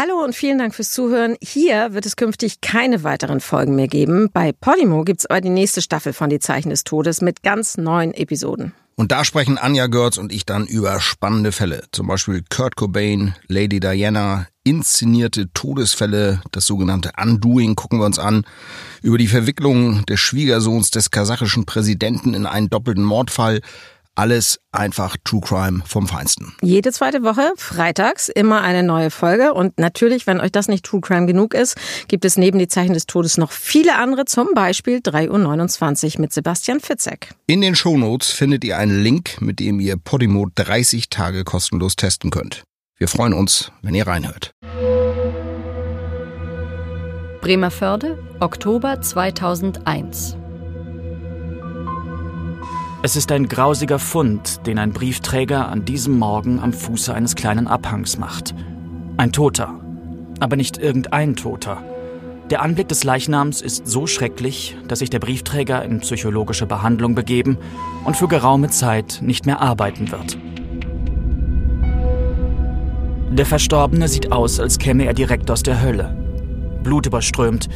Hallo und vielen Dank fürs Zuhören. Hier wird es künftig keine weiteren Folgen mehr geben. Bei Podimo gibt es aber die nächste Staffel von Die Zeichen des Todes mit ganz neuen Episoden. Und da sprechen Anja Görz und ich dann über spannende Fälle. Zum Beispiel Kurt Cobain, Lady Diana, inszenierte Todesfälle, das sogenannte Undoing gucken wir uns an. Über die Verwicklung des Schwiegersohns des kasachischen Präsidenten in einen doppelten Mordfall. Alles einfach True Crime vom Feinsten. Jede zweite Woche, freitags, immer eine neue Folge. Und natürlich, wenn euch das nicht True Crime genug ist, gibt es neben die Zeichen des Todes noch viele andere, zum Beispiel 3.29 Uhr mit Sebastian Fitzek. In den Shownotes findet ihr einen Link, mit dem ihr Podimo 30 Tage kostenlos testen könnt. Wir freuen uns, wenn ihr reinhört. Bremerförde, Oktober 2001. Es ist ein grausiger Fund, den ein Briefträger an diesem Morgen am Fuße eines kleinen Abhangs macht. Ein Toter. Aber nicht irgendein Toter. Der Anblick des Leichnams ist so schrecklich, dass sich der Briefträger in psychologische Behandlung begeben und für geraume Zeit nicht mehr arbeiten wird. Der Verstorbene sieht aus, als käme er direkt aus der Hölle. Blutüberströmt,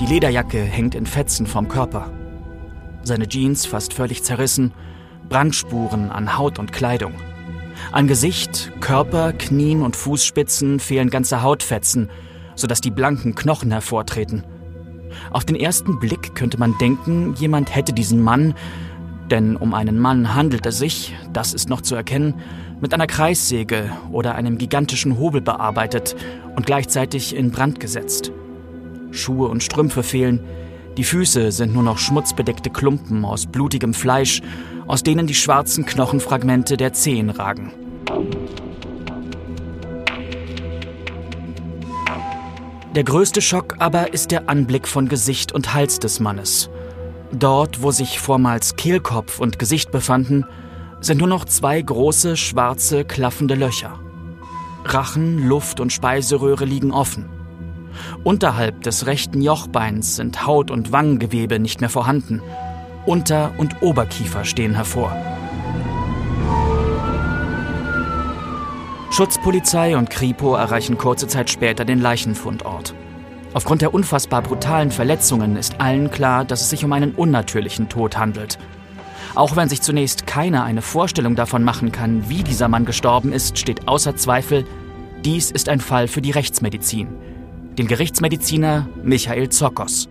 die Lederjacke hängt in Fetzen vom Körper seine Jeans fast völlig zerrissen, Brandspuren an Haut und Kleidung. An Gesicht, Körper, Knien und Fußspitzen fehlen ganze Hautfetzen, sodass die blanken Knochen hervortreten. Auf den ersten Blick könnte man denken, jemand hätte diesen Mann, denn um einen Mann handelt es sich, das ist noch zu erkennen, mit einer Kreissäge oder einem gigantischen Hobel bearbeitet und gleichzeitig in Brand gesetzt. Schuhe und Strümpfe fehlen, die Füße sind nur noch schmutzbedeckte Klumpen aus blutigem Fleisch, aus denen die schwarzen Knochenfragmente der Zehen ragen. Der größte Schock aber ist der Anblick von Gesicht und Hals des Mannes. Dort, wo sich vormals Kehlkopf und Gesicht befanden, sind nur noch zwei große, schwarze, klaffende Löcher. Rachen, Luft und Speiseröhre liegen offen. Unterhalb des rechten Jochbeins sind Haut und Wangengewebe nicht mehr vorhanden. Unter- und Oberkiefer stehen hervor. Schutzpolizei und Kripo erreichen kurze Zeit später den Leichenfundort. Aufgrund der unfassbar brutalen Verletzungen ist allen klar, dass es sich um einen unnatürlichen Tod handelt. Auch wenn sich zunächst keiner eine Vorstellung davon machen kann, wie dieser Mann gestorben ist, steht außer Zweifel, dies ist ein Fall für die Rechtsmedizin den Gerichtsmediziner Michael Zokos.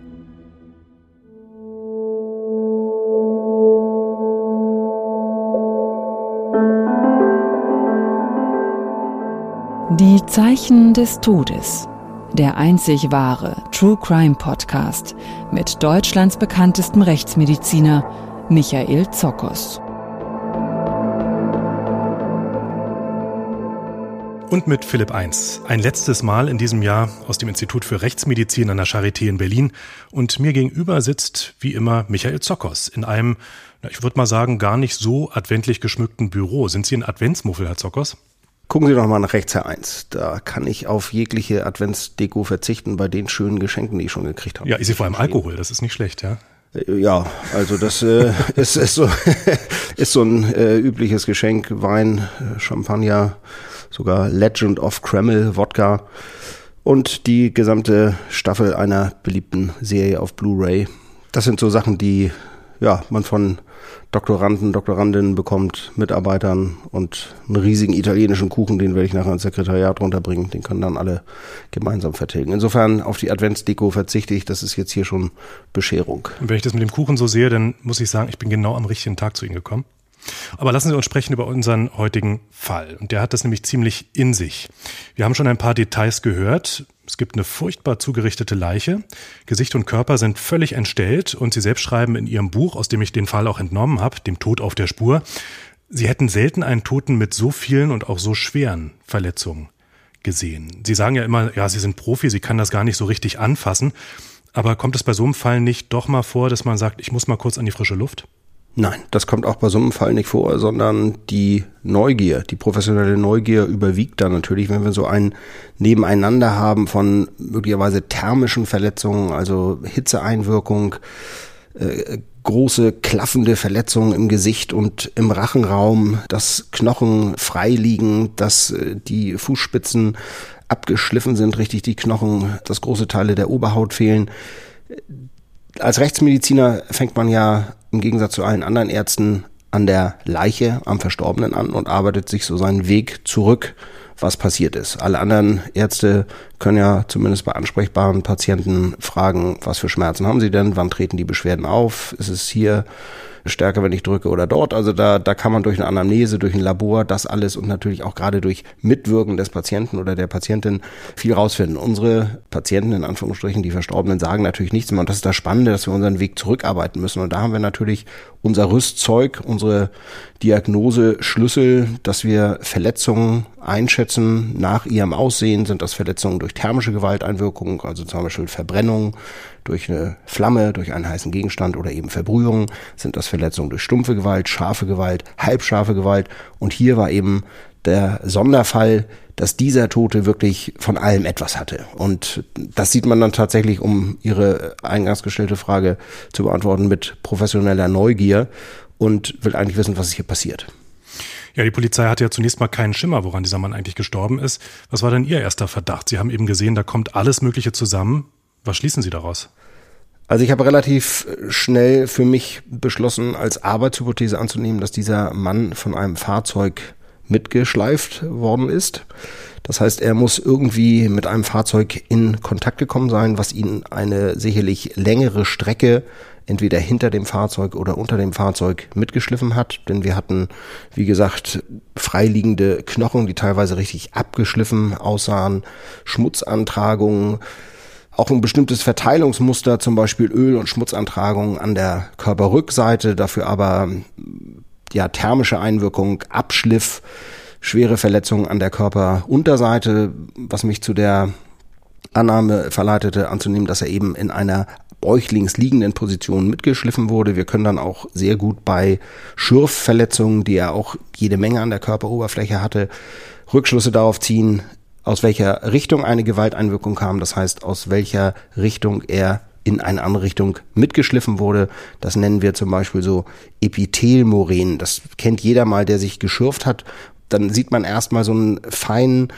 Die Zeichen des Todes. Der einzig wahre True Crime Podcast mit Deutschlands bekanntestem Rechtsmediziner Michael Zokos. Und mit Philipp Eins. Ein letztes Mal in diesem Jahr aus dem Institut für Rechtsmedizin an der Charité in Berlin. Und mir gegenüber sitzt, wie immer, Michael Zockers in einem, ich würde mal sagen, gar nicht so adventlich geschmückten Büro. Sind Sie ein Adventsmuffel, Herr Zockers? Gucken Sie doch mal nach rechts, Herr Eins. Da kann ich auf jegliche Adventsdeko verzichten bei den schönen Geschenken, die ich schon gekriegt habe. Ja, ich sehe vor allem Alkohol, das ist nicht schlecht, ja. Äh, ja, also das äh, ist, ist, so, ist so ein äh, übliches Geschenk. Wein, äh, Champagner, sogar Legend of Kreml, Wodka und die gesamte Staffel einer beliebten Serie auf Blu-ray. Das sind so Sachen, die ja, man von Doktoranden, Doktorandinnen bekommt, Mitarbeitern und einen riesigen italienischen Kuchen, den werde ich nachher ins Sekretariat runterbringen. Den können dann alle gemeinsam vertilgen. Insofern auf die Adventsdeko verzichte ich. Das ist jetzt hier schon Bescherung. Und wenn ich das mit dem Kuchen so sehe, dann muss ich sagen, ich bin genau am richtigen Tag zu Ihnen gekommen. Aber lassen Sie uns sprechen über unseren heutigen Fall. Und der hat das nämlich ziemlich in sich. Wir haben schon ein paar Details gehört. Es gibt eine furchtbar zugerichtete Leiche. Gesicht und Körper sind völlig entstellt und Sie selbst schreiben in Ihrem Buch, aus dem ich den Fall auch entnommen habe, dem Tod auf der Spur, Sie hätten selten einen Toten mit so vielen und auch so schweren Verletzungen gesehen. Sie sagen ja immer, ja, Sie sind Profi, Sie kann das gar nicht so richtig anfassen. Aber kommt es bei so einem Fall nicht doch mal vor, dass man sagt, ich muss mal kurz an die frische Luft? Nein, das kommt auch bei so einem Fall nicht vor, sondern die Neugier, die professionelle Neugier überwiegt dann natürlich, wenn wir so ein Nebeneinander haben von möglicherweise thermischen Verletzungen, also Hitzeeinwirkung, äh, große klaffende Verletzungen im Gesicht und im Rachenraum, dass Knochen frei liegen, dass äh, die Fußspitzen abgeschliffen sind, richtig die Knochen, dass große Teile der Oberhaut fehlen. Als Rechtsmediziner fängt man ja im Gegensatz zu allen anderen Ärzten an der Leiche, am Verstorbenen an und arbeitet sich so seinen Weg zurück, was passiert ist. Alle anderen Ärzte können ja zumindest bei ansprechbaren Patienten fragen, was für Schmerzen haben sie denn, wann treten die Beschwerden auf, ist es hier stärker, wenn ich drücke oder dort. Also da, da kann man durch eine Anamnese, durch ein Labor, das alles und natürlich auch gerade durch Mitwirken des Patienten oder der Patientin viel rausfinden. Unsere Patienten, in Anführungsstrichen, die Verstorbenen, sagen natürlich nichts mehr. Und das ist das Spannende, dass wir unseren Weg zurückarbeiten müssen. Und da haben wir natürlich unser Rüstzeug, unsere Diagnose-Schlüssel, dass wir Verletzungen einschätzen nach ihrem Aussehen. Sind das Verletzungen durch thermische Gewalteinwirkung, also zum Beispiel Verbrennung durch eine Flamme, durch einen heißen Gegenstand oder eben Verbrühung? Sind das Verletzungen durch stumpfe Gewalt, scharfe Gewalt, halbscharfe Gewalt? Und hier war eben der Sonderfall, dass dieser Tote wirklich von allem etwas hatte. Und das sieht man dann tatsächlich, um Ihre eingangs gestellte Frage zu beantworten, mit professioneller Neugier und will eigentlich wissen, was hier passiert. Ja, die Polizei hatte ja zunächst mal keinen Schimmer, woran dieser Mann eigentlich gestorben ist. Was war denn Ihr erster Verdacht? Sie haben eben gesehen, da kommt alles Mögliche zusammen. Was schließen Sie daraus? Also ich habe relativ schnell für mich beschlossen, als Arbeitshypothese anzunehmen, dass dieser Mann von einem Fahrzeug mitgeschleift worden ist. Das heißt, er muss irgendwie mit einem Fahrzeug in Kontakt gekommen sein, was ihn eine sicherlich längere Strecke entweder hinter dem Fahrzeug oder unter dem Fahrzeug mitgeschliffen hat. Denn wir hatten, wie gesagt, freiliegende Knochen, die teilweise richtig abgeschliffen aussahen, Schmutzantragungen, auch ein bestimmtes Verteilungsmuster, zum Beispiel Öl- und Schmutzantragungen an der Körperrückseite, dafür aber ja, thermische Einwirkung, Abschliff, schwere Verletzungen an der Körperunterseite, was mich zu der Annahme verleitete, anzunehmen, dass er eben in einer bäuchlings liegenden Position mitgeschliffen wurde. Wir können dann auch sehr gut bei Schürfverletzungen, die er auch jede Menge an der Körperoberfläche hatte, Rückschlüsse darauf ziehen, aus welcher Richtung eine Gewalteinwirkung kam, das heißt, aus welcher Richtung er in eine andere Richtung mitgeschliffen wurde. Das nennen wir zum Beispiel so Epithelmoränen. Das kennt jeder mal, der sich geschürft hat. Dann sieht man erstmal so einen feinen,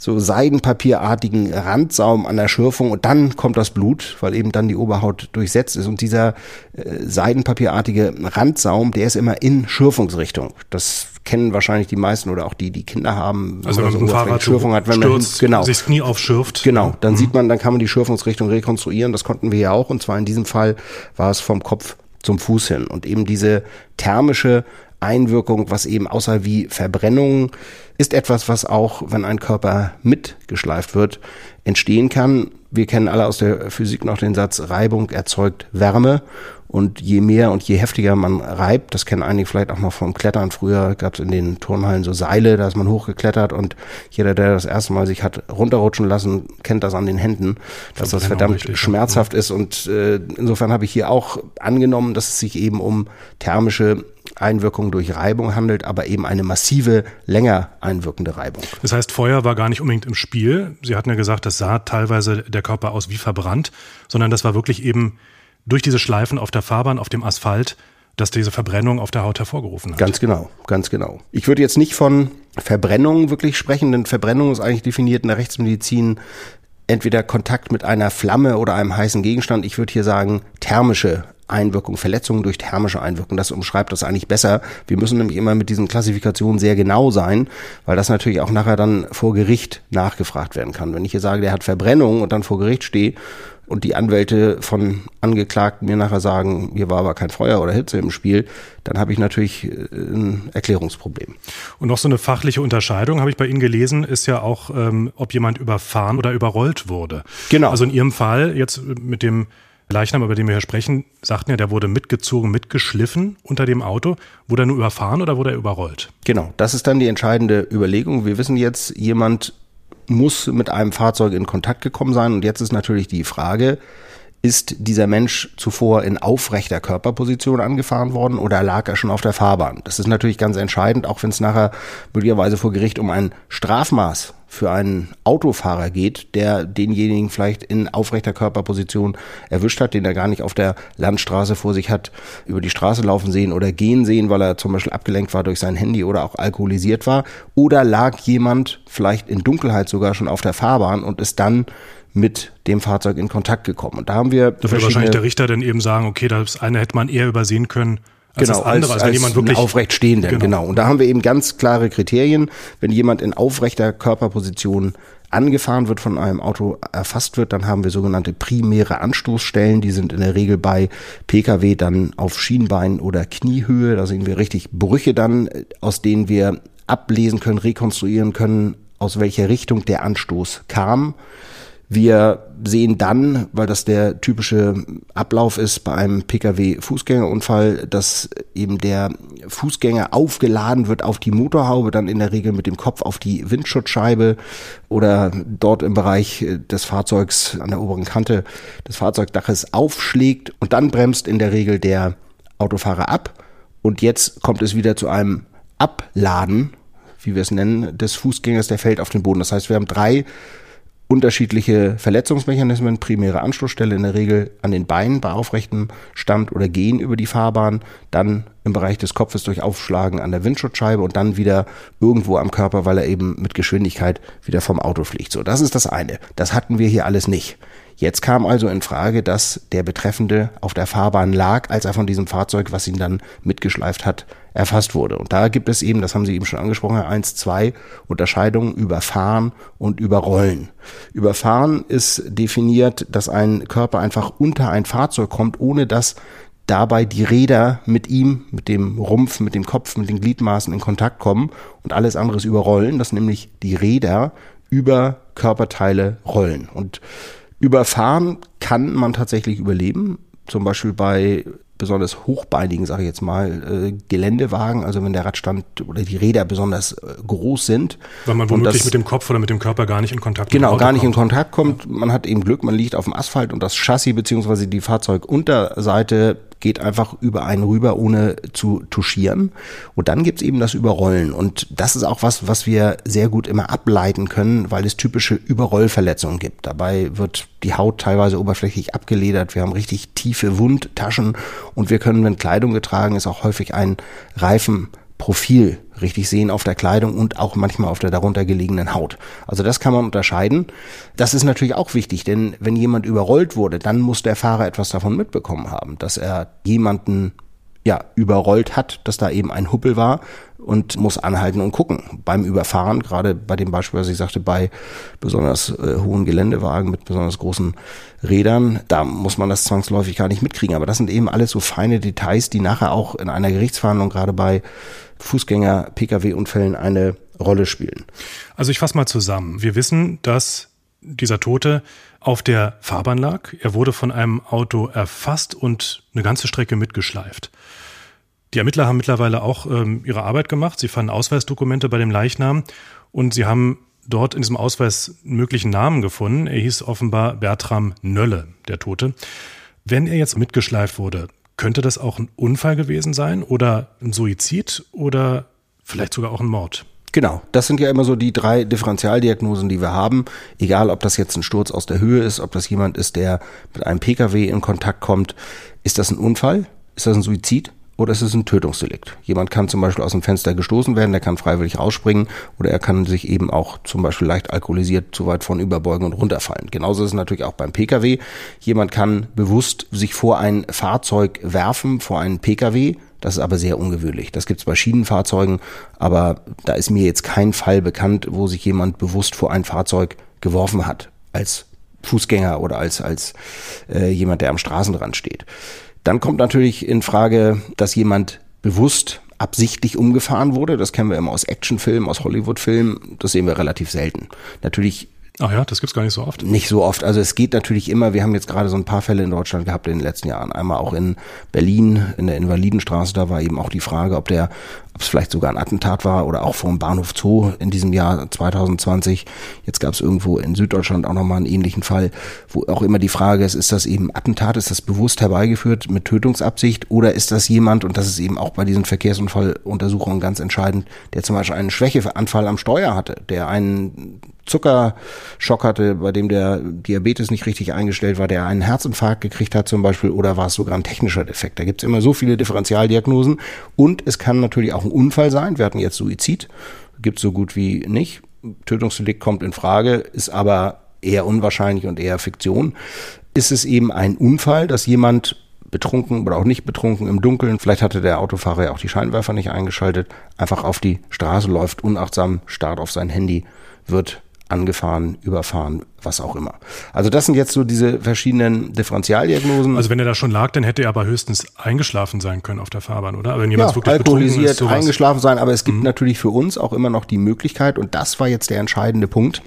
so seidenpapierartigen Randsaum an der Schürfung und dann kommt das Blut, weil eben dann die Oberhaut durchsetzt ist. Und dieser äh, seidenpapierartige Randsaum, der ist immer in Schürfungsrichtung. Das kennen wahrscheinlich die meisten oder auch die, die Kinder haben. Also wenn man so Fahrrad Schürfung hat, wenn stürzt, man genau sich das Knie aufschürft. Genau, dann mhm. sieht man, dann kann man die Schürfungsrichtung rekonstruieren. Das konnten wir ja auch. Und zwar in diesem Fall war es vom Kopf zum Fuß hin. Und eben diese thermische Einwirkung, was eben außer wie Verbrennung ist etwas, was auch, wenn ein Körper mitgeschleift wird, entstehen kann. Wir kennen alle aus der Physik noch den Satz, Reibung erzeugt Wärme. Und je mehr und je heftiger man reibt, das kennen einige vielleicht auch noch vom Klettern. Früher gab es in den Turnhallen so Seile, da ist man hochgeklettert und jeder, der das erste Mal sich hat runterrutschen lassen, kennt das an den Händen, dass das verdammt richtig, schmerzhaft ja. ist. Und äh, insofern habe ich hier auch angenommen, dass es sich eben um thermische Einwirkung durch Reibung handelt, aber eben eine massive, länger einwirkende Reibung. Das heißt, Feuer war gar nicht unbedingt im Spiel. Sie hatten ja gesagt, das sah teilweise der Körper aus wie verbrannt, sondern das war wirklich eben durch diese Schleifen auf der Fahrbahn, auf dem Asphalt, dass diese Verbrennung auf der Haut hervorgerufen hat. Ganz genau, ganz genau. Ich würde jetzt nicht von Verbrennung wirklich sprechen, denn Verbrennung ist eigentlich definiert in der Rechtsmedizin entweder Kontakt mit einer Flamme oder einem heißen Gegenstand. Ich würde hier sagen thermische Einwirkung, Verletzungen durch thermische Einwirkung. Das umschreibt das eigentlich besser. Wir müssen nämlich immer mit diesen Klassifikationen sehr genau sein, weil das natürlich auch nachher dann vor Gericht nachgefragt werden kann. Wenn ich hier sage, der hat Verbrennung und dann vor Gericht stehe und die Anwälte von Angeklagten mir nachher sagen, hier war aber kein Feuer oder Hitze im Spiel, dann habe ich natürlich äh, ein Erklärungsproblem. Und noch so eine fachliche Unterscheidung habe ich bei Ihnen gelesen, ist ja auch, ähm, ob jemand überfahren oder überrollt wurde. Genau. Also in Ihrem Fall jetzt mit dem Leichnam, über den wir hier sprechen, sagten ja, der wurde mitgezogen, mitgeschliffen unter dem Auto. Wurde er nur überfahren oder wurde er überrollt? Genau, das ist dann die entscheidende Überlegung. Wir wissen jetzt, jemand muss mit einem Fahrzeug in Kontakt gekommen sein. Und jetzt ist natürlich die Frage, ist dieser Mensch zuvor in aufrechter Körperposition angefahren worden oder lag er schon auf der Fahrbahn? Das ist natürlich ganz entscheidend, auch wenn es nachher möglicherweise vor Gericht um ein Strafmaß für einen Autofahrer geht, der denjenigen vielleicht in aufrechter Körperposition erwischt hat, den er gar nicht auf der Landstraße vor sich hat, über die Straße laufen sehen oder gehen sehen, weil er zum Beispiel abgelenkt war durch sein Handy oder auch alkoholisiert war. Oder lag jemand vielleicht in Dunkelheit sogar schon auf der Fahrbahn und ist dann mit dem Fahrzeug in Kontakt gekommen. Und da haben wir. Da wird wahrscheinlich der Richter dann eben sagen, okay, das eine hätte man eher übersehen können. Als genau, das andere, als, also wenn jemand wirklich aufrecht stehenden, genau. genau. Und da haben wir eben ganz klare Kriterien. Wenn jemand in aufrechter Körperposition angefahren wird, von einem Auto erfasst wird, dann haben wir sogenannte primäre Anstoßstellen. Die sind in der Regel bei Pkw dann auf Schienbein oder Kniehöhe. Da sehen wir richtig Brüche dann, aus denen wir ablesen können, rekonstruieren können, aus welcher Richtung der Anstoß kam. Wir sehen dann, weil das der typische Ablauf ist bei einem Pkw-Fußgängerunfall, dass eben der Fußgänger aufgeladen wird auf die Motorhaube, dann in der Regel mit dem Kopf auf die Windschutzscheibe oder dort im Bereich des Fahrzeugs an der oberen Kante des Fahrzeugdaches aufschlägt und dann bremst in der Regel der Autofahrer ab. Und jetzt kommt es wieder zu einem Abladen, wie wir es nennen, des Fußgängers, der fällt auf den Boden. Das heißt, wir haben drei unterschiedliche Verletzungsmechanismen, primäre Anschlussstelle in der Regel an den Beinen bei aufrechtem Stand oder Gehen über die Fahrbahn, dann im Bereich des Kopfes durch Aufschlagen an der Windschutzscheibe und dann wieder irgendwo am Körper, weil er eben mit Geschwindigkeit wieder vom Auto fliegt. So, das ist das eine. Das hatten wir hier alles nicht. Jetzt kam also in Frage, dass der Betreffende auf der Fahrbahn lag, als er von diesem Fahrzeug, was ihn dann mitgeschleift hat, erfasst wurde. Und da gibt es eben, das haben Sie eben schon angesprochen, eins, zwei Unterscheidungen über Fahren und über Rollen. Überfahren ist definiert, dass ein Körper einfach unter ein Fahrzeug kommt, ohne dass dabei die Räder mit ihm, mit dem Rumpf, mit dem Kopf, mit den Gliedmaßen in Kontakt kommen und alles andere überrollen, dass nämlich die Räder über Körperteile rollen. Und Überfahren kann man tatsächlich überleben, zum Beispiel bei besonders hochbeinigen, sage ich jetzt mal, äh, Geländewagen, also wenn der Radstand oder die Räder besonders äh, groß sind. Weil man womöglich das, mit dem Kopf oder mit dem Körper gar nicht in Kontakt kommt. Genau, gar nicht in Kontakt kommt. Man hat eben Glück, man liegt auf dem Asphalt und das Chassis beziehungsweise die Fahrzeugunterseite geht einfach über einen rüber, ohne zu touchieren. Und dann gibt's eben das Überrollen. Und das ist auch was, was wir sehr gut immer ableiten können, weil es typische Überrollverletzungen gibt. Dabei wird die Haut teilweise oberflächlich abgeledert. Wir haben richtig tiefe Wundtaschen und wir können, wenn Kleidung getragen ist, auch häufig einen Reifen Profil richtig sehen auf der Kleidung und auch manchmal auf der darunter gelegenen Haut. Also das kann man unterscheiden. Das ist natürlich auch wichtig, denn wenn jemand überrollt wurde, dann muss der Fahrer etwas davon mitbekommen haben, dass er jemanden ja, überrollt hat, dass da eben ein Huppel war und muss anhalten und gucken. Beim Überfahren, gerade bei dem Beispiel, was ich sagte, bei besonders äh, hohen Geländewagen mit besonders großen Rädern, da muss man das zwangsläufig gar nicht mitkriegen. Aber das sind eben alles so feine Details, die nachher auch in einer Gerichtsverhandlung gerade bei Fußgänger-Pkw-Unfällen eine Rolle spielen. Also ich fasse mal zusammen. Wir wissen, dass dieser Tote auf der Fahrbahn lag. Er wurde von einem Auto erfasst und eine ganze Strecke mitgeschleift. Die Ermittler haben mittlerweile auch ähm, ihre Arbeit gemacht. Sie fanden Ausweisdokumente bei dem Leichnam und sie haben dort in diesem Ausweis einen möglichen Namen gefunden. Er hieß offenbar Bertram Nölle, der Tote. Wenn er jetzt mitgeschleift wurde, könnte das auch ein Unfall gewesen sein oder ein Suizid oder vielleicht sogar auch ein Mord? Genau, das sind ja immer so die drei Differentialdiagnosen, die wir haben. Egal, ob das jetzt ein Sturz aus der Höhe ist, ob das jemand ist, der mit einem Pkw in Kontakt kommt. Ist das ein Unfall? Ist das ein Suizid? Oder ist es ein Tötungsdelikt? Jemand kann zum Beispiel aus dem Fenster gestoßen werden, der kann freiwillig rausspringen oder er kann sich eben auch zum Beispiel leicht alkoholisiert zu weit von überbeugen und runterfallen. Genauso ist es natürlich auch beim Pkw. Jemand kann bewusst sich vor ein Fahrzeug werfen, vor einen Pkw, das ist aber sehr ungewöhnlich. Das gibt es bei Schienenfahrzeugen, aber da ist mir jetzt kein Fall bekannt, wo sich jemand bewusst vor ein Fahrzeug geworfen hat, als Fußgänger oder als, als äh, jemand, der am Straßenrand steht. Dann kommt natürlich in Frage, dass jemand bewusst absichtlich umgefahren wurde. Das kennen wir immer aus Actionfilmen, aus Hollywoodfilmen. Das sehen wir relativ selten. Natürlich Ach ja, das gibt's gar nicht so oft. Nicht so oft. Also es geht natürlich immer, wir haben jetzt gerade so ein paar Fälle in Deutschland gehabt in den letzten Jahren. Einmal auch in Berlin, in der Invalidenstraße, da war eben auch die Frage, ob der, ob es vielleicht sogar ein Attentat war oder auch vom Bahnhof Zoo in diesem Jahr 2020. Jetzt gab es irgendwo in Süddeutschland auch nochmal einen ähnlichen Fall, wo auch immer die Frage ist, ist das eben Attentat, ist das bewusst herbeigeführt mit Tötungsabsicht oder ist das jemand, und das ist eben auch bei diesen Verkehrsunfalluntersuchungen ganz entscheidend, der zum Beispiel einen Schwächeanfall am Steuer hatte, der einen Zuckerschock hatte, bei dem der Diabetes nicht richtig eingestellt war, der einen Herzinfarkt gekriegt hat zum Beispiel, oder war es sogar ein technischer Defekt. Da gibt es immer so viele Differentialdiagnosen und es kann natürlich auch ein Unfall sein. Wir hatten jetzt Suizid, gibt so gut wie nicht. Tötungsdelikt kommt in Frage, ist aber eher unwahrscheinlich und eher Fiktion. Ist es eben ein Unfall, dass jemand betrunken oder auch nicht betrunken im Dunkeln, vielleicht hatte der Autofahrer ja auch die Scheinwerfer nicht eingeschaltet, einfach auf die Straße läuft, unachtsam, starrt auf sein Handy, wird angefahren, überfahren, was auch immer. Also das sind jetzt so diese verschiedenen Differentialdiagnosen. Also wenn er da schon lag, dann hätte er aber höchstens eingeschlafen sein können auf der Fahrbahn, oder? Aber wenn jemand ja, wirklich alkoholisiert, ist, sowas. eingeschlafen sein, aber es gibt mhm. natürlich für uns auch immer noch die Möglichkeit, und das war jetzt der entscheidende Punkt,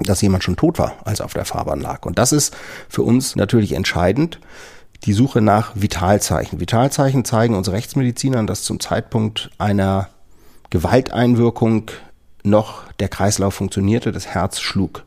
dass jemand schon tot war, als er auf der Fahrbahn lag. Und das ist für uns natürlich entscheidend. Die Suche nach Vitalzeichen. Vitalzeichen zeigen uns Rechtsmedizinern, dass zum Zeitpunkt einer Gewalteinwirkung noch der Kreislauf funktionierte, das Herz schlug.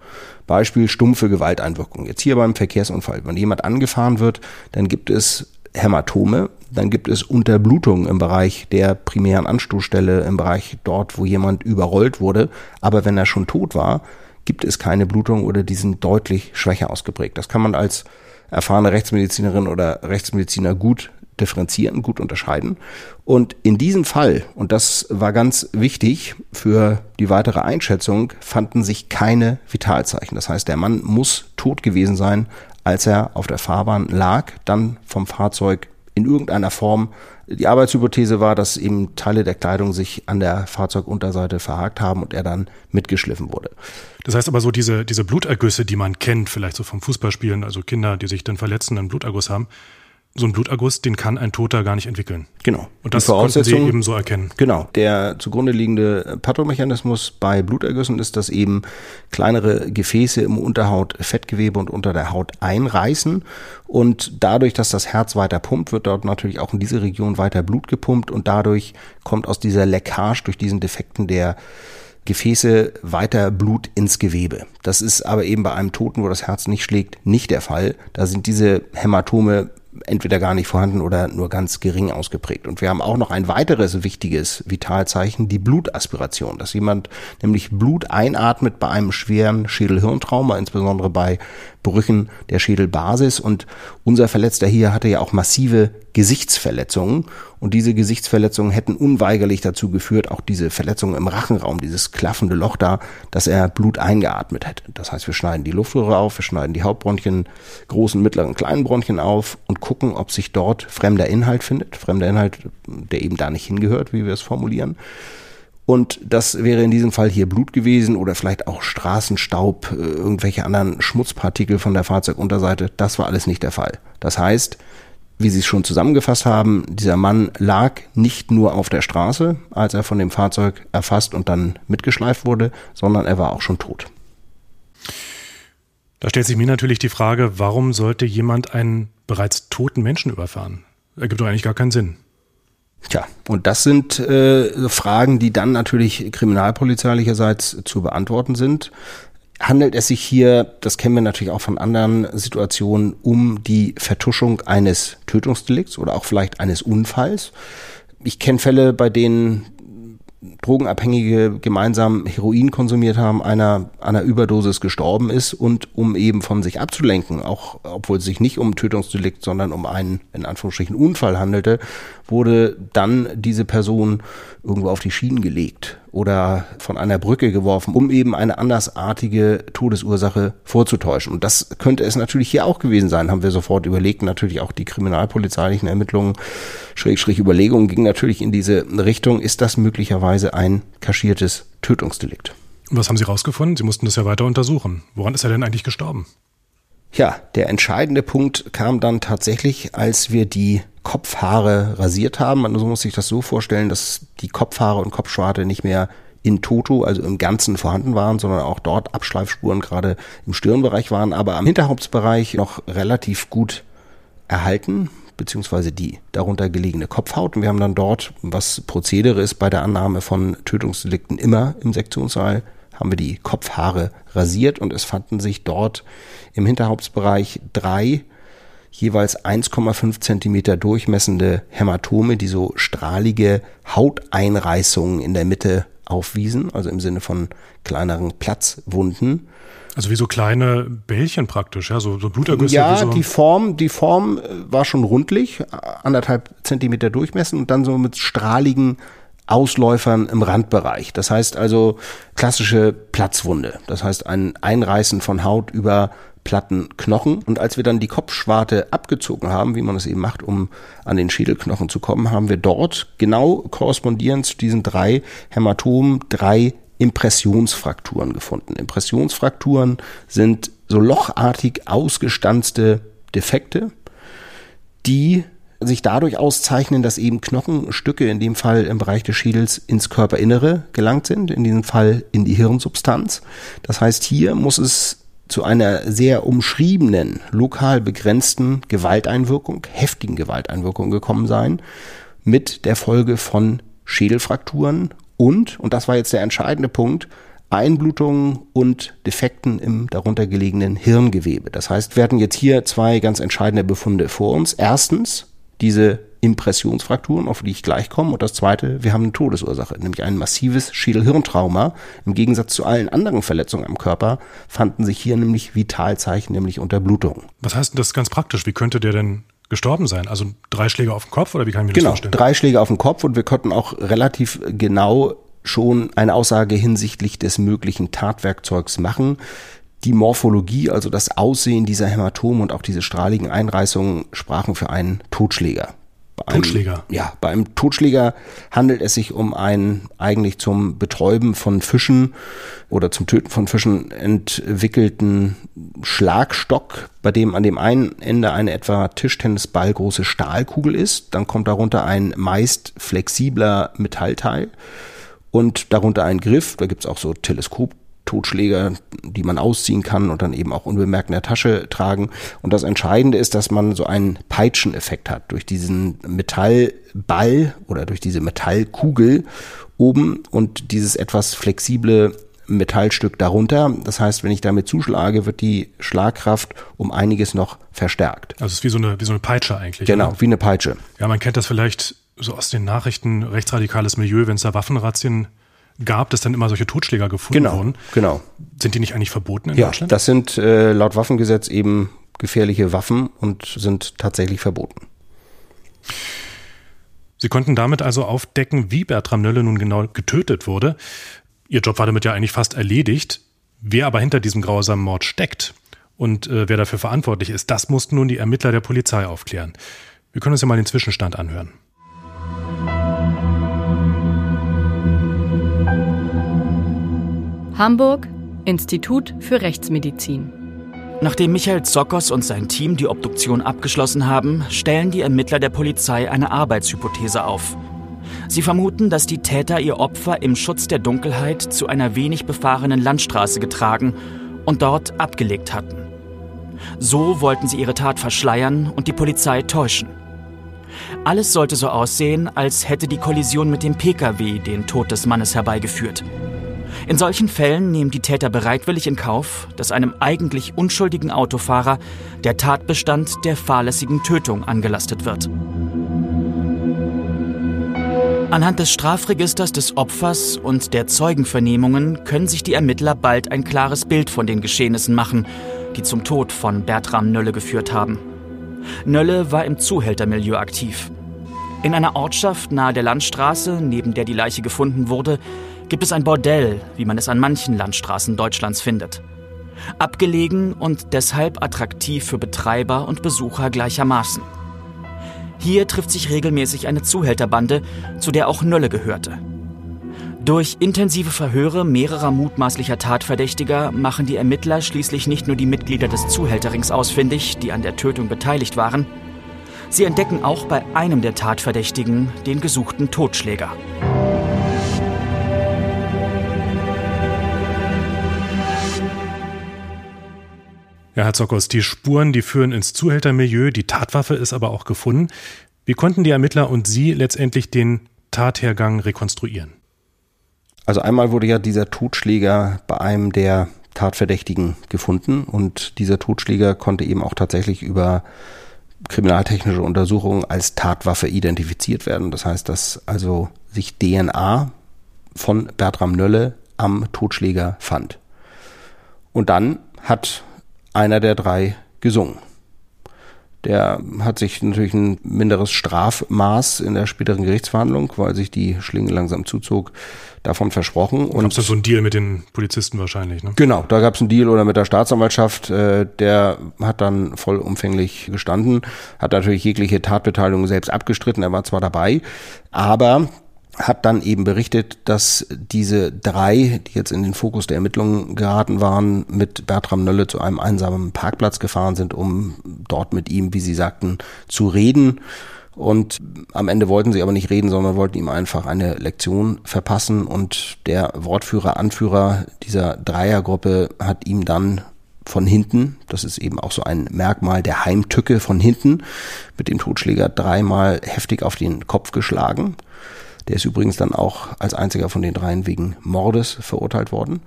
Beispiel stumpfe Gewalteinwirkung. Jetzt hier beim Verkehrsunfall. Wenn jemand angefahren wird, dann gibt es Hämatome, dann gibt es Unterblutung im Bereich der primären Anstoßstelle, im Bereich dort, wo jemand überrollt wurde. Aber wenn er schon tot war, gibt es keine Blutung oder die sind deutlich schwächer ausgeprägt. Das kann man als erfahrene Rechtsmedizinerin oder Rechtsmediziner gut differenzieren, gut unterscheiden. Und in diesem Fall, und das war ganz wichtig für die weitere Einschätzung, fanden sich keine Vitalzeichen. Das heißt, der Mann muss tot gewesen sein, als er auf der Fahrbahn lag, dann vom Fahrzeug in irgendeiner Form. Die Arbeitshypothese war, dass eben Teile der Kleidung sich an der Fahrzeugunterseite verhakt haben und er dann mitgeschliffen wurde. Das heißt aber so diese, diese Blutergüsse, die man kennt, vielleicht so vom Fußballspielen, also Kinder, die sich dann verletzen, einen Bluterguss haben, so ein Bluterguss, den kann ein Toter gar nicht entwickeln. Genau. Und das konnten Sie eben so erkennen. Genau. Der zugrunde liegende Pathomechanismus bei Blutergüssen ist, dass eben kleinere Gefäße im Unterhautfettgewebe und unter der Haut einreißen. Und dadurch, dass das Herz weiter pumpt, wird dort natürlich auch in diese Region weiter Blut gepumpt und dadurch kommt aus dieser Leckage durch diesen Defekten der Gefäße weiter Blut ins Gewebe. Das ist aber eben bei einem Toten, wo das Herz nicht schlägt, nicht der Fall. Da sind diese Hämatome entweder gar nicht vorhanden oder nur ganz gering ausgeprägt. Und wir haben auch noch ein weiteres wichtiges Vitalzeichen, die Blutaspiration, dass jemand nämlich Blut einatmet bei einem schweren Schädelhirntrauma, insbesondere bei Brüchen der Schädelbasis. Und unser Verletzter hier hatte ja auch massive Gesichtsverletzungen. Und diese Gesichtsverletzungen hätten unweigerlich dazu geführt, auch diese Verletzungen im Rachenraum, dieses klaffende Loch da, dass er Blut eingeatmet hätte. Das heißt, wir schneiden die Luftröhre auf, wir schneiden die Hauptbronchien, großen, mittleren, kleinen Bronchien auf und gucken, ob sich dort fremder Inhalt findet. Fremder Inhalt, der eben da nicht hingehört, wie wir es formulieren. Und das wäre in diesem Fall hier Blut gewesen oder vielleicht auch Straßenstaub, äh, irgendwelche anderen Schmutzpartikel von der Fahrzeugunterseite. Das war alles nicht der Fall. Das heißt, wie Sie es schon zusammengefasst haben, dieser Mann lag nicht nur auf der Straße, als er von dem Fahrzeug erfasst und dann mitgeschleift wurde, sondern er war auch schon tot. Da stellt sich mir natürlich die Frage, warum sollte jemand einen bereits toten Menschen überfahren? Ergibt doch eigentlich gar keinen Sinn. Tja, und das sind äh, Fragen, die dann natürlich kriminalpolizeilicherseits zu beantworten sind. Handelt es sich hier, das kennen wir natürlich auch von anderen Situationen, um die Vertuschung eines Tötungsdelikts oder auch vielleicht eines Unfalls? Ich kenne Fälle, bei denen Drogenabhängige gemeinsam Heroin konsumiert haben, einer einer Überdosis gestorben ist und um eben von sich abzulenken, auch obwohl es sich nicht um Tötungsdelikt, sondern um einen in Anführungsstrichen Unfall handelte, wurde dann diese Person irgendwo auf die Schienen gelegt oder von einer Brücke geworfen, um eben eine andersartige Todesursache vorzutäuschen. Und das könnte es natürlich hier auch gewesen sein, haben wir sofort überlegt. Natürlich auch die kriminalpolizeilichen Ermittlungen, Schrägstrich Überlegungen gingen natürlich in diese Richtung. Ist das möglicherweise ein kaschiertes Tötungsdelikt? Was haben Sie rausgefunden? Sie mussten das ja weiter untersuchen. Woran ist er denn eigentlich gestorben? Ja, der entscheidende Punkt kam dann tatsächlich, als wir die Kopfhaare rasiert haben. Man muss sich das so vorstellen, dass die Kopfhaare und Kopfschwarte nicht mehr in Toto, also im Ganzen vorhanden waren, sondern auch dort Abschleifspuren gerade im Stirnbereich waren, aber am Hinterhauptsbereich noch relativ gut erhalten beziehungsweise die darunter gelegene Kopfhaut. Und wir haben dann dort, was Prozedere ist bei der Annahme von Tötungsdelikten immer im Sektionssaal, haben wir die Kopfhaare rasiert und es fanden sich dort im Hinterhauptsbereich drei jeweils 1,5 Zentimeter durchmessende Hämatome, die so strahlige Hauteinreißungen in der Mitte aufwiesen, also im Sinne von kleineren Platzwunden. Also wie so kleine Bällchen praktisch, ja, so, so Blutergüsse. Ja, so die Form, die Form äh, war schon rundlich, anderthalb Zentimeter Durchmessen und dann so mit strahligen Ausläufern im Randbereich. Das heißt also klassische Platzwunde. Das heißt ein Einreißen von Haut über platten Knochen. Und als wir dann die Kopfschwarte abgezogen haben, wie man es eben macht, um an den Schädelknochen zu kommen, haben wir dort genau korrespondierend zu diesen drei Hämatomen drei Impressionsfrakturen gefunden. Impressionsfrakturen sind so lochartig ausgestanzte Defekte, die sich dadurch auszeichnen, dass eben Knochenstücke, in dem Fall im Bereich des Schädels, ins Körperinnere gelangt sind, in diesem Fall in die Hirnsubstanz. Das heißt, hier muss es zu einer sehr umschriebenen, lokal begrenzten Gewalteinwirkung, heftigen Gewalteinwirkung gekommen sein, mit der Folge von Schädelfrakturen und, und das war jetzt der entscheidende Punkt, Einblutungen und Defekten im darunter gelegenen Hirngewebe. Das heißt, wir hatten jetzt hier zwei ganz entscheidende Befunde vor uns. Erstens diese Impressionsfrakturen, auf die ich gleich komme. Und das zweite, wir haben eine Todesursache, nämlich ein massives Schädelhirntrauma. Im Gegensatz zu allen anderen Verletzungen am Körper fanden sich hier nämlich Vitalzeichen, nämlich Unterblutung. Was heißt denn das ganz praktisch? Wie könnte der denn gestorben sein? Also drei Schläge auf den Kopf oder wie kann ich mir genau, das vorstellen? Genau, drei Schläge auf den Kopf und wir konnten auch relativ genau schon eine Aussage hinsichtlich des möglichen Tatwerkzeugs machen. Die Morphologie, also das Aussehen dieser Hämatome und auch diese strahligen Einreißungen sprachen für einen Totschläger. Bei einem, Totschläger? Ja, bei einem Totschläger handelt es sich um einen eigentlich zum Betäuben von Fischen oder zum Töten von Fischen entwickelten Schlagstock, bei dem an dem einen Ende eine etwa Tischtennisball große Stahlkugel ist. Dann kommt darunter ein meist flexibler Metallteil und darunter ein Griff. Da gibt's auch so Teleskop Totschläger, die man ausziehen kann und dann eben auch unbemerkt in der Tasche tragen. Und das Entscheidende ist, dass man so einen Peitscheneffekt hat durch diesen Metallball oder durch diese Metallkugel oben und dieses etwas flexible Metallstück darunter. Das heißt, wenn ich damit zuschlage, wird die Schlagkraft um einiges noch verstärkt. Also es ist wie so eine, wie so eine Peitsche eigentlich. Genau, oder? wie eine Peitsche. Ja, man kennt das vielleicht so aus den Nachrichten, rechtsradikales Milieu, wenn es da Waffenrazzien gab, dass dann immer solche Totschläger gefunden genau, wurden. Genau. Sind die nicht eigentlich verboten in ja, Deutschland? Das sind äh, laut Waffengesetz eben gefährliche Waffen und sind tatsächlich verboten. Sie konnten damit also aufdecken, wie Bertram Nölle nun genau getötet wurde. Ihr Job war damit ja eigentlich fast erledigt. Wer aber hinter diesem grausamen Mord steckt und äh, wer dafür verantwortlich ist, das mussten nun die Ermittler der Polizei aufklären. Wir können uns ja mal den Zwischenstand anhören. Hamburg, Institut für Rechtsmedizin. Nachdem Michael Zokos und sein Team die Obduktion abgeschlossen haben, stellen die Ermittler der Polizei eine Arbeitshypothese auf. Sie vermuten, dass die Täter ihr Opfer im Schutz der Dunkelheit zu einer wenig befahrenen Landstraße getragen und dort abgelegt hatten. So wollten sie ihre Tat verschleiern und die Polizei täuschen. Alles sollte so aussehen, als hätte die Kollision mit dem Pkw den Tod des Mannes herbeigeführt. In solchen Fällen nehmen die Täter bereitwillig in Kauf, dass einem eigentlich unschuldigen Autofahrer der Tatbestand der fahrlässigen Tötung angelastet wird. Anhand des Strafregisters des Opfers und der Zeugenvernehmungen können sich die Ermittler bald ein klares Bild von den Geschehnissen machen, die zum Tod von Bertram Nölle geführt haben. Nölle war im Zuhältermilieu aktiv. In einer Ortschaft nahe der Landstraße, neben der die Leiche gefunden wurde, gibt es ein Bordell, wie man es an manchen Landstraßen Deutschlands findet. Abgelegen und deshalb attraktiv für Betreiber und Besucher gleichermaßen. Hier trifft sich regelmäßig eine Zuhälterbande, zu der auch Nölle gehörte. Durch intensive Verhöre mehrerer mutmaßlicher Tatverdächtiger machen die Ermittler schließlich nicht nur die Mitglieder des Zuhälterrings ausfindig, die an der Tötung beteiligt waren, sie entdecken auch bei einem der Tatverdächtigen den gesuchten Totschläger. Ja, Herr Zockos, die Spuren, die führen ins Zuhältermilieu, die Tatwaffe ist aber auch gefunden. Wie konnten die Ermittler und Sie letztendlich den Tathergang rekonstruieren? Also einmal wurde ja dieser Totschläger bei einem der Tatverdächtigen gefunden und dieser Totschläger konnte eben auch tatsächlich über kriminaltechnische Untersuchungen als Tatwaffe identifiziert werden. Das heißt, dass also sich DNA von Bertram Nölle am Totschläger fand. Und dann hat einer der drei gesungen. Der hat sich natürlich ein minderes Strafmaß in der späteren Gerichtsverhandlung, weil sich die Schlinge langsam zuzog, davon versprochen. Und gab es so einen Deal mit den Polizisten wahrscheinlich, ne? Genau, da gab es einen Deal oder mit der Staatsanwaltschaft. Äh, der hat dann vollumfänglich gestanden, hat natürlich jegliche Tatbeteiligung selbst abgestritten. Er war zwar dabei, aber hat dann eben berichtet, dass diese drei, die jetzt in den Fokus der Ermittlungen geraten waren, mit Bertram Nölle zu einem einsamen Parkplatz gefahren sind, um dort mit ihm, wie sie sagten, zu reden. Und am Ende wollten sie aber nicht reden, sondern wollten ihm einfach eine Lektion verpassen. Und der Wortführer, Anführer dieser Dreiergruppe hat ihm dann von hinten, das ist eben auch so ein Merkmal der Heimtücke von hinten, mit dem Totschläger dreimal heftig auf den Kopf geschlagen. Der ist übrigens dann auch als einziger von den dreien wegen Mordes verurteilt worden.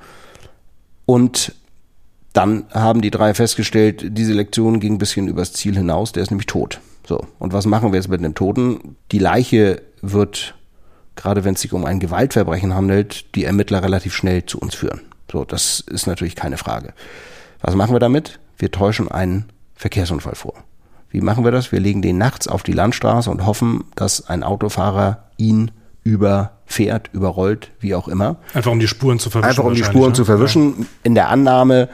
Und dann haben die drei festgestellt, diese Lektion ging ein bisschen übers Ziel hinaus, der ist nämlich tot. So, und was machen wir jetzt mit dem Toten? Die Leiche wird, gerade wenn es sich um ein Gewaltverbrechen handelt, die Ermittler relativ schnell zu uns führen. So, das ist natürlich keine Frage. Was machen wir damit? Wir täuschen einen Verkehrsunfall vor. Wie machen wir das? Wir legen den nachts auf die Landstraße und hoffen, dass ein Autofahrer ihn überfährt, überrollt, wie auch immer. Einfach um die Spuren zu verwischen. Einfach um die Spuren ne? zu verwischen. Ja. In der Annahme,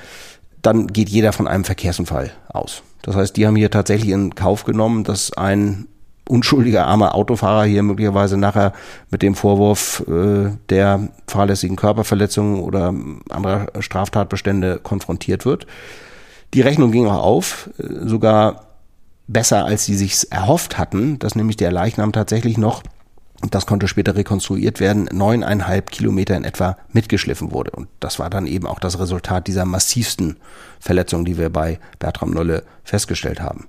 dann geht jeder von einem Verkehrsunfall aus. Das heißt, die haben hier tatsächlich in Kauf genommen, dass ein unschuldiger armer Autofahrer hier möglicherweise nachher mit dem Vorwurf äh, der fahrlässigen Körperverletzung oder anderer Straftatbestände konfrontiert wird. Die Rechnung ging auch auf, äh, sogar besser, als sie sich erhofft hatten, dass nämlich der Leichnam tatsächlich noch das konnte später rekonstruiert werden, neuneinhalb Kilometer in etwa mitgeschliffen wurde. Und das war dann eben auch das Resultat dieser massivsten Verletzung, die wir bei Bertram Nolle festgestellt haben.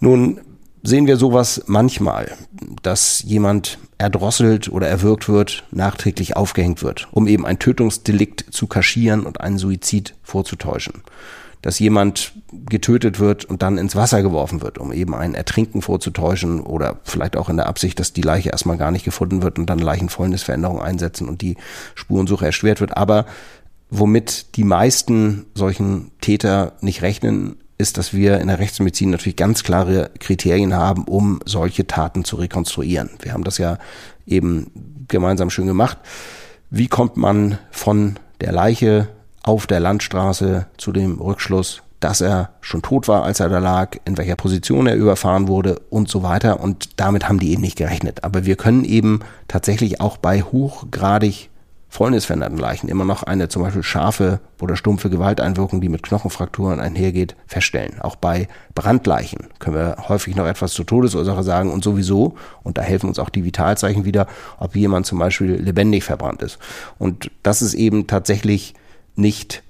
Nun sehen wir sowas manchmal, dass jemand erdrosselt oder erwürgt wird, nachträglich aufgehängt wird, um eben ein Tötungsdelikt zu kaschieren und einen Suizid vorzutäuschen dass jemand getötet wird und dann ins Wasser geworfen wird, um eben ein Ertrinken vorzutäuschen oder vielleicht auch in der Absicht, dass die Leiche erstmal gar nicht gefunden wird und dann Leichenfäulnisveränderung einsetzen und die Spurensuche erschwert wird. Aber womit die meisten solchen Täter nicht rechnen, ist, dass wir in der Rechtsmedizin natürlich ganz klare Kriterien haben, um solche Taten zu rekonstruieren. Wir haben das ja eben gemeinsam schön gemacht. Wie kommt man von der Leiche auf der Landstraße zu dem Rückschluss, dass er schon tot war, als er da lag, in welcher Position er überfahren wurde und so weiter. Und damit haben die eben nicht gerechnet. Aber wir können eben tatsächlich auch bei hochgradig fäulnisveränderten Leichen immer noch eine zum Beispiel scharfe oder stumpfe Gewalteinwirkung, die mit Knochenfrakturen einhergeht, feststellen. Auch bei Brandleichen können wir häufig noch etwas zur Todesursache sagen und sowieso, und da helfen uns auch die Vitalzeichen wieder, ob jemand zum Beispiel lebendig verbrannt ist. Und das ist eben tatsächlich nicht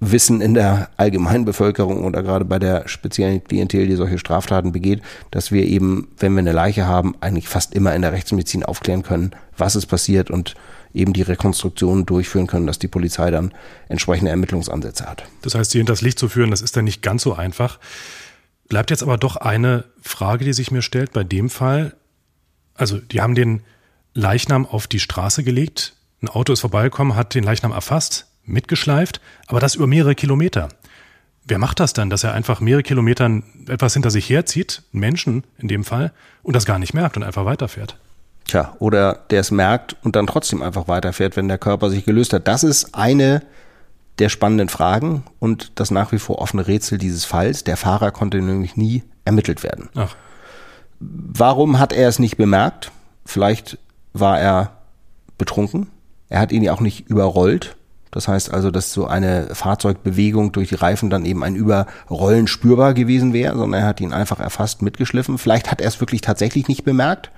wissen in der allgemeinen Bevölkerung oder gerade bei der speziellen Klientel, die solche Straftaten begeht, dass wir eben, wenn wir eine Leiche haben, eigentlich fast immer in der Rechtsmedizin aufklären können, was ist passiert und eben die Rekonstruktion durchführen können, dass die Polizei dann entsprechende Ermittlungsansätze hat. Das heißt, sie hinters Licht zu führen, das ist dann nicht ganz so einfach. Bleibt jetzt aber doch eine Frage, die sich mir stellt bei dem Fall. Also, die haben den Leichnam auf die Straße gelegt, ein Auto ist vorbeigekommen, hat den Leichnam erfasst, mitgeschleift, aber das über mehrere Kilometer. Wer macht das dann, dass er einfach mehrere Kilometer etwas hinter sich herzieht, Menschen in dem Fall, und das gar nicht merkt und einfach weiterfährt? Tja, oder der es merkt und dann trotzdem einfach weiterfährt, wenn der Körper sich gelöst hat. Das ist eine der spannenden Fragen und das nach wie vor offene Rätsel dieses Falls. Der Fahrer konnte nämlich nie ermittelt werden. Ach. Warum hat er es nicht bemerkt? Vielleicht war er betrunken. Er hat ihn ja auch nicht überrollt. Das heißt also, dass so eine Fahrzeugbewegung durch die Reifen dann eben ein Überrollen spürbar gewesen wäre, sondern er hat ihn einfach erfasst mitgeschliffen. Vielleicht hat er es wirklich tatsächlich nicht bemerkt.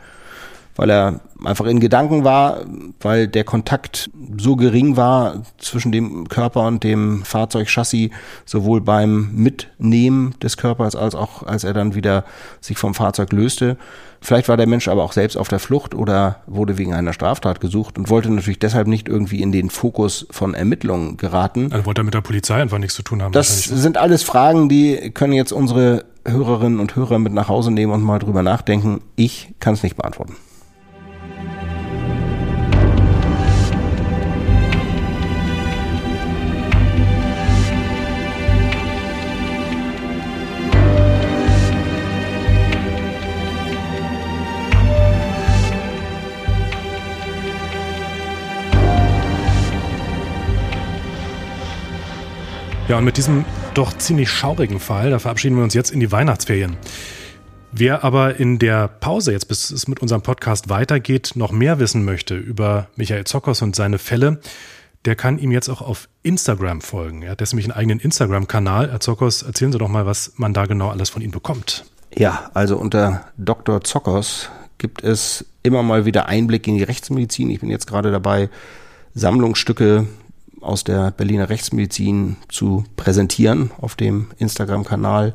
Weil er einfach in Gedanken war, weil der Kontakt so gering war zwischen dem Körper und dem Fahrzeugchassis, sowohl beim Mitnehmen des Körpers als auch als er dann wieder sich vom Fahrzeug löste. Vielleicht war der Mensch aber auch selbst auf der Flucht oder wurde wegen einer Straftat gesucht und wollte natürlich deshalb nicht irgendwie in den Fokus von Ermittlungen geraten. Also wollte er mit der Polizei einfach nichts zu tun haben. Das sind alles Fragen, die können jetzt unsere Hörerinnen und Hörer mit nach Hause nehmen und mal drüber nachdenken. Ich kann es nicht beantworten. Ja, und mit diesem doch ziemlich schaurigen Fall, da verabschieden wir uns jetzt in die Weihnachtsferien. Wer aber in der Pause, jetzt bis es mit unserem Podcast weitergeht, noch mehr wissen möchte über Michael Zockers und seine Fälle, der kann ihm jetzt auch auf Instagram folgen. Er hat jetzt nämlich einen eigenen Instagram-Kanal. Herr Zockers, erzählen Sie doch mal, was man da genau alles von ihm bekommt. Ja, also unter Dr. Zockers gibt es immer mal wieder Einblick in die Rechtsmedizin. Ich bin jetzt gerade dabei, Sammlungsstücke aus der Berliner Rechtsmedizin zu präsentieren auf dem Instagram-Kanal.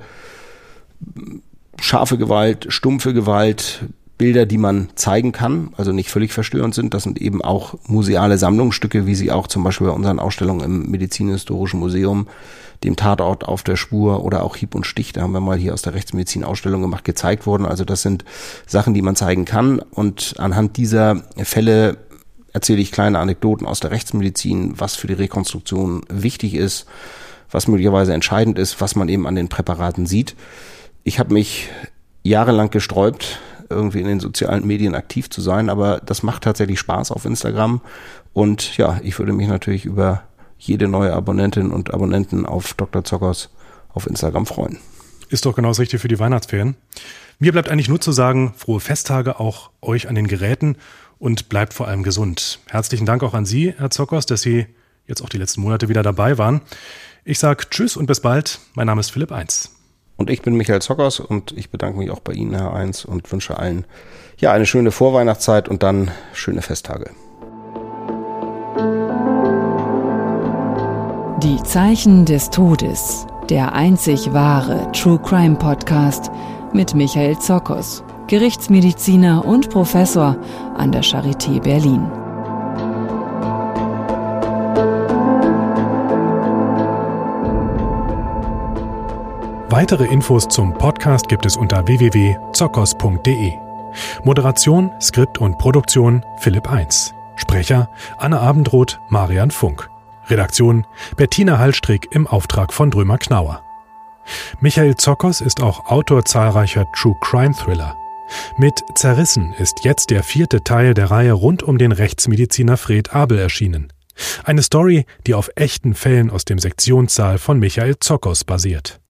Scharfe Gewalt, stumpfe Gewalt, Bilder, die man zeigen kann, also nicht völlig verstörend sind. Das sind eben auch museale Sammlungsstücke, wie sie auch zum Beispiel bei unseren Ausstellungen im Medizinhistorischen Museum, dem Tatort auf der Spur oder auch Hieb und Stich, da haben wir mal hier aus der Rechtsmedizin Ausstellung gemacht, gezeigt worden. Also das sind Sachen, die man zeigen kann und anhand dieser Fälle erzähle ich kleine Anekdoten aus der Rechtsmedizin, was für die Rekonstruktion wichtig ist, was möglicherweise entscheidend ist, was man eben an den Präparaten sieht. Ich habe mich jahrelang gesträubt, irgendwie in den sozialen Medien aktiv zu sein, aber das macht tatsächlich Spaß auf Instagram. Und ja, ich würde mich natürlich über jede neue Abonnentin und Abonnenten auf Dr. Zockers auf Instagram freuen. Ist doch genau das Richtige für die Weihnachtsferien. Mir bleibt eigentlich nur zu sagen, frohe Festtage auch euch an den Geräten und bleibt vor allem gesund. Herzlichen Dank auch an Sie, Herr Zockers, dass Sie jetzt auch die letzten Monate wieder dabei waren. Ich sage Tschüss und bis bald. Mein Name ist Philipp Eins. Und ich bin Michael Zockers und ich bedanke mich auch bei Ihnen, Herr Eins, und wünsche allen ja eine schöne Vorweihnachtszeit und dann schöne Festtage. Die Zeichen des Todes, der einzig wahre True Crime Podcast mit Michael Zockers. Gerichtsmediziner und Professor an der Charité Berlin. Weitere Infos zum Podcast gibt es unter www.zockers.de. Moderation, Skript und Produktion Philipp 1. Sprecher Anne Abendroth, Marian Funk. Redaktion Bettina Hallstrick im Auftrag von Drömer Knauer. Michael Zockers ist auch Autor zahlreicher True Crime Thriller. Mit Zerrissen ist jetzt der vierte Teil der Reihe rund um den Rechtsmediziner Fred Abel erschienen. Eine Story, die auf echten Fällen aus dem Sektionssaal von Michael Zockers basiert.